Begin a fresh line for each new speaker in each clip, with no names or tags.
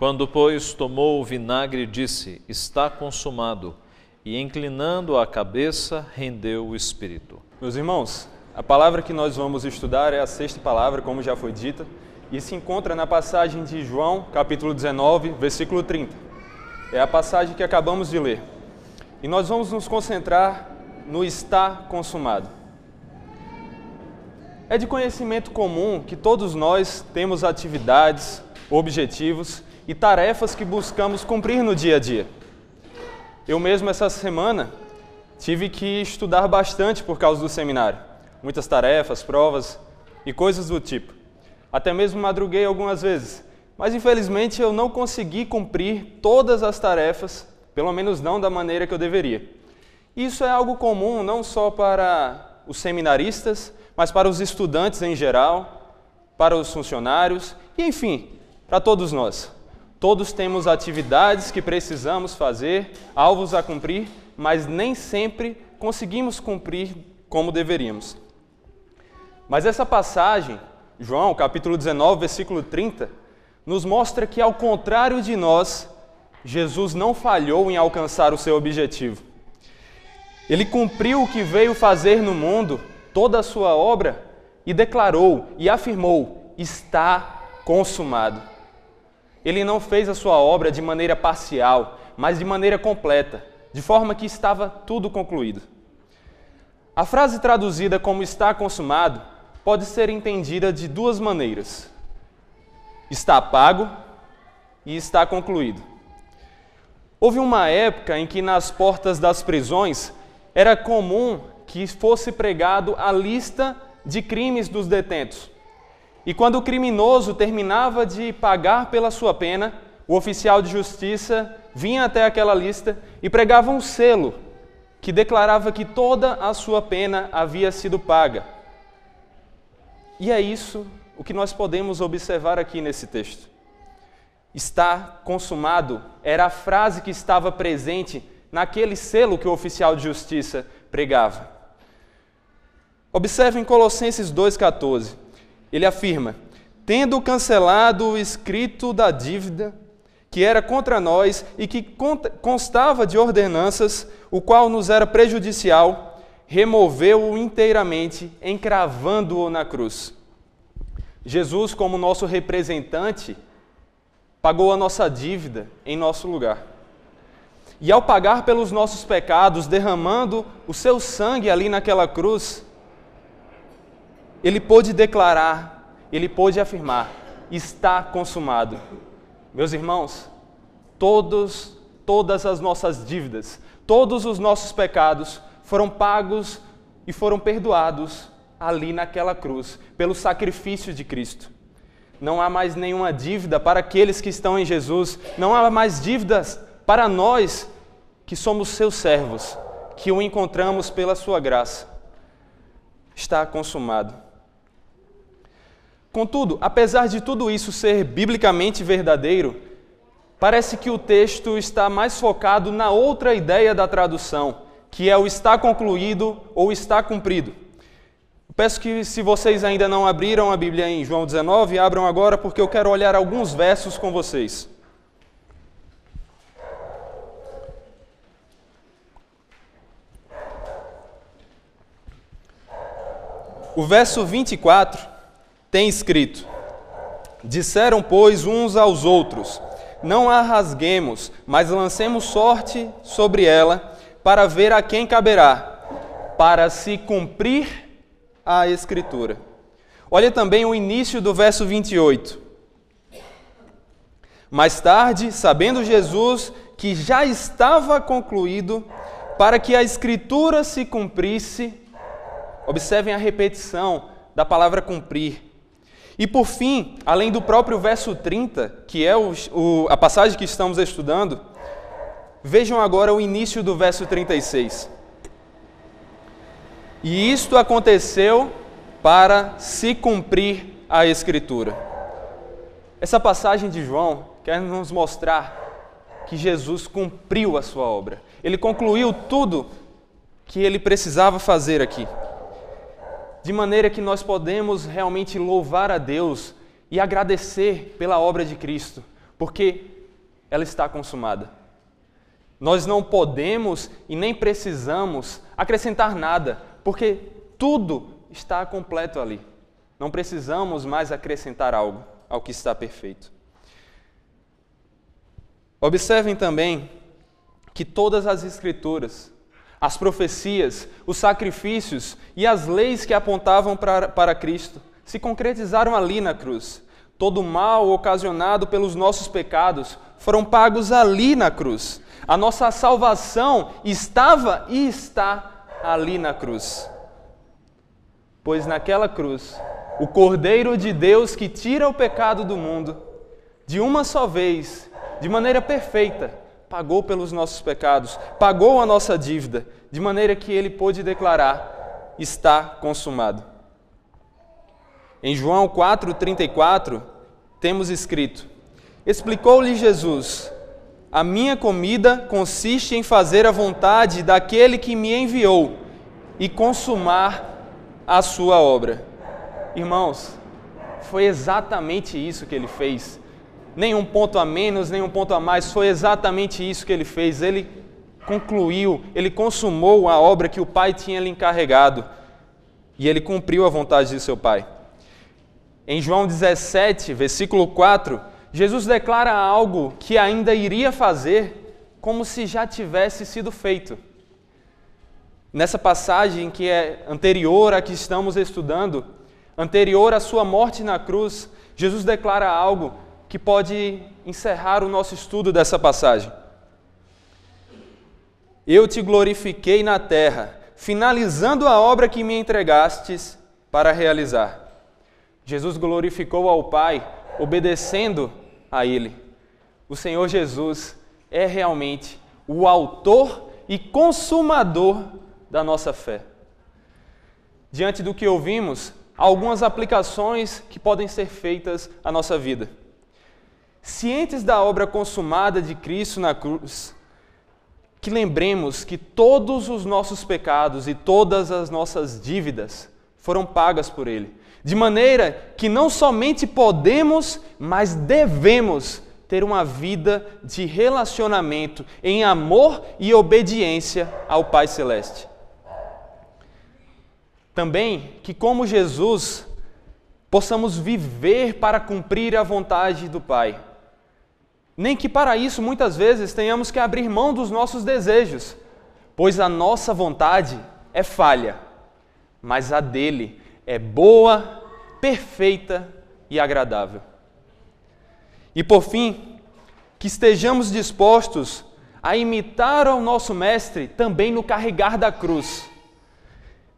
Quando, pois, tomou o vinagre, disse: Está consumado. E, inclinando a cabeça, rendeu o espírito.
Meus irmãos, a palavra que nós vamos estudar é a sexta palavra, como já foi dita, e se encontra na passagem de João, capítulo 19, versículo 30. É a passagem que acabamos de ler. E nós vamos nos concentrar no está consumado. É de conhecimento comum que todos nós temos atividades, objetivos e tarefas que buscamos cumprir no dia a dia. Eu mesmo essa semana tive que estudar bastante por causa do seminário. Muitas tarefas, provas e coisas do tipo. Até mesmo madruguei algumas vezes, mas infelizmente eu não consegui cumprir todas as tarefas, pelo menos não da maneira que eu deveria. Isso é algo comum não só para os seminaristas, mas para os estudantes em geral, para os funcionários e, enfim, para todos nós. Todos temos atividades que precisamos fazer, alvos a cumprir, mas nem sempre conseguimos cumprir como deveríamos. Mas essa passagem, João, capítulo 19, versículo 30, nos mostra que, ao contrário de nós, Jesus não falhou em alcançar o seu objetivo. Ele cumpriu o que veio fazer no mundo, toda a sua obra, e declarou e afirmou: está consumado. Ele não fez a sua obra de maneira parcial, mas de maneira completa, de forma que estava tudo concluído. A frase traduzida como está consumado pode ser entendida de duas maneiras: está pago e está concluído. Houve uma época em que nas portas das prisões era comum que fosse pregado a lista de crimes dos detentos. E quando o criminoso terminava de pagar pela sua pena, o oficial de justiça vinha até aquela lista e pregava um selo que declarava que toda a sua pena havia sido paga. E é isso o que nós podemos observar aqui nesse texto. Está consumado era a frase que estava presente naquele selo que o oficial de justiça pregava. Observe em Colossenses 2,14 ele afirma: tendo cancelado o escrito da dívida que era contra nós e que constava de ordenanças, o qual nos era prejudicial, removeu-o inteiramente, encravando-o na cruz. Jesus, como nosso representante, pagou a nossa dívida em nosso lugar. E ao pagar pelos nossos pecados, derramando o seu sangue ali naquela cruz, ele pôde declarar, ele pôde afirmar: está consumado. Meus irmãos, todos, todas as nossas dívidas, todos os nossos pecados foram pagos e foram perdoados ali naquela cruz, pelo sacrifício de Cristo. Não há mais nenhuma dívida para aqueles que estão em Jesus, não há mais dívidas para nós que somos seus servos, que o encontramos pela sua graça. Está consumado. Contudo, apesar de tudo isso ser biblicamente verdadeiro, parece que o texto está mais focado na outra ideia da tradução, que é o está concluído ou está cumprido. Peço que, se vocês ainda não abriram a Bíblia em João 19, abram agora, porque eu quero olhar alguns versos com vocês. O verso 24 tem escrito: Disseram, pois, uns aos outros: Não a rasguemos, mas lancemos sorte sobre ela, para ver a quem caberá, para se cumprir a Escritura. Olha também o início do verso 28. Mais tarde, sabendo Jesus que já estava concluído, para que a Escritura se cumprisse, observem a repetição da palavra cumprir e por fim, além do próprio verso 30, que é o, o, a passagem que estamos estudando, vejam agora o início do verso 36. E isto aconteceu para se cumprir a Escritura. Essa passagem de João quer nos mostrar que Jesus cumpriu a sua obra. Ele concluiu tudo que ele precisava fazer aqui de maneira que nós podemos realmente louvar a Deus e agradecer pela obra de Cristo, porque ela está consumada. Nós não podemos e nem precisamos acrescentar nada, porque tudo está completo ali. Não precisamos mais acrescentar algo ao que está perfeito. Observem também que todas as Escrituras, as profecias, os sacrifícios e as leis que apontavam para, para Cristo se concretizaram ali na cruz. Todo o mal ocasionado pelos nossos pecados foram pagos ali na cruz. A nossa salvação estava e está ali na cruz. Pois naquela cruz, o Cordeiro de Deus que tira o pecado do mundo, de uma só vez, de maneira perfeita, pagou pelos nossos pecados, pagou a nossa dívida, de maneira que ele pôde declarar: está consumado. Em João 4:34 temos escrito: Explicou-lhe Jesus: A minha comida consiste em fazer a vontade daquele que me enviou e consumar a sua obra. Irmãos, foi exatamente isso que ele fez. Nenhum ponto a menos, nenhum ponto a mais, foi exatamente isso que ele fez. Ele concluiu, ele consumou a obra que o Pai tinha lhe encarregado e ele cumpriu a vontade de seu Pai. Em João 17, versículo 4, Jesus declara algo que ainda iria fazer como se já tivesse sido feito. Nessa passagem que é anterior à que estamos estudando, anterior à sua morte na cruz, Jesus declara algo que pode encerrar o nosso estudo dessa passagem. Eu te glorifiquei na terra, finalizando a obra que me entregastes para realizar. Jesus glorificou ao Pai, obedecendo a Ele. O Senhor Jesus é realmente o autor e consumador da nossa fé. Diante do que ouvimos, algumas aplicações que podem ser feitas à nossa vida. Cientes da obra consumada de Cristo na cruz, que lembremos que todos os nossos pecados e todas as nossas dívidas foram pagas por Ele de maneira que não somente podemos, mas devemos ter uma vida de relacionamento em amor e obediência ao Pai Celeste. Também que, como Jesus, possamos viver para cumprir a vontade do Pai. Nem que para isso muitas vezes tenhamos que abrir mão dos nossos desejos, pois a nossa vontade é falha, mas a dele é boa, perfeita e agradável. E por fim, que estejamos dispostos a imitar ao nosso Mestre também no carregar da cruz.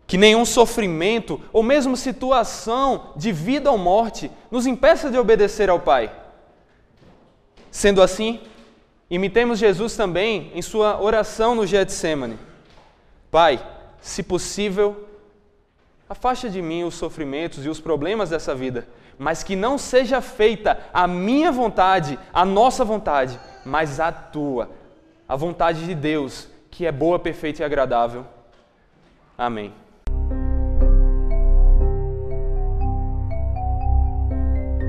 Que nenhum sofrimento ou mesmo situação de vida ou morte nos impeça de obedecer ao Pai. Sendo assim, imitemos Jesus também em sua oração no Getsemane. Pai, se possível, Afasta de mim os sofrimentos e os problemas dessa vida, mas que não seja feita a minha vontade, a nossa vontade, mas a tua, a vontade de Deus, que é boa, perfeita e agradável. Amém.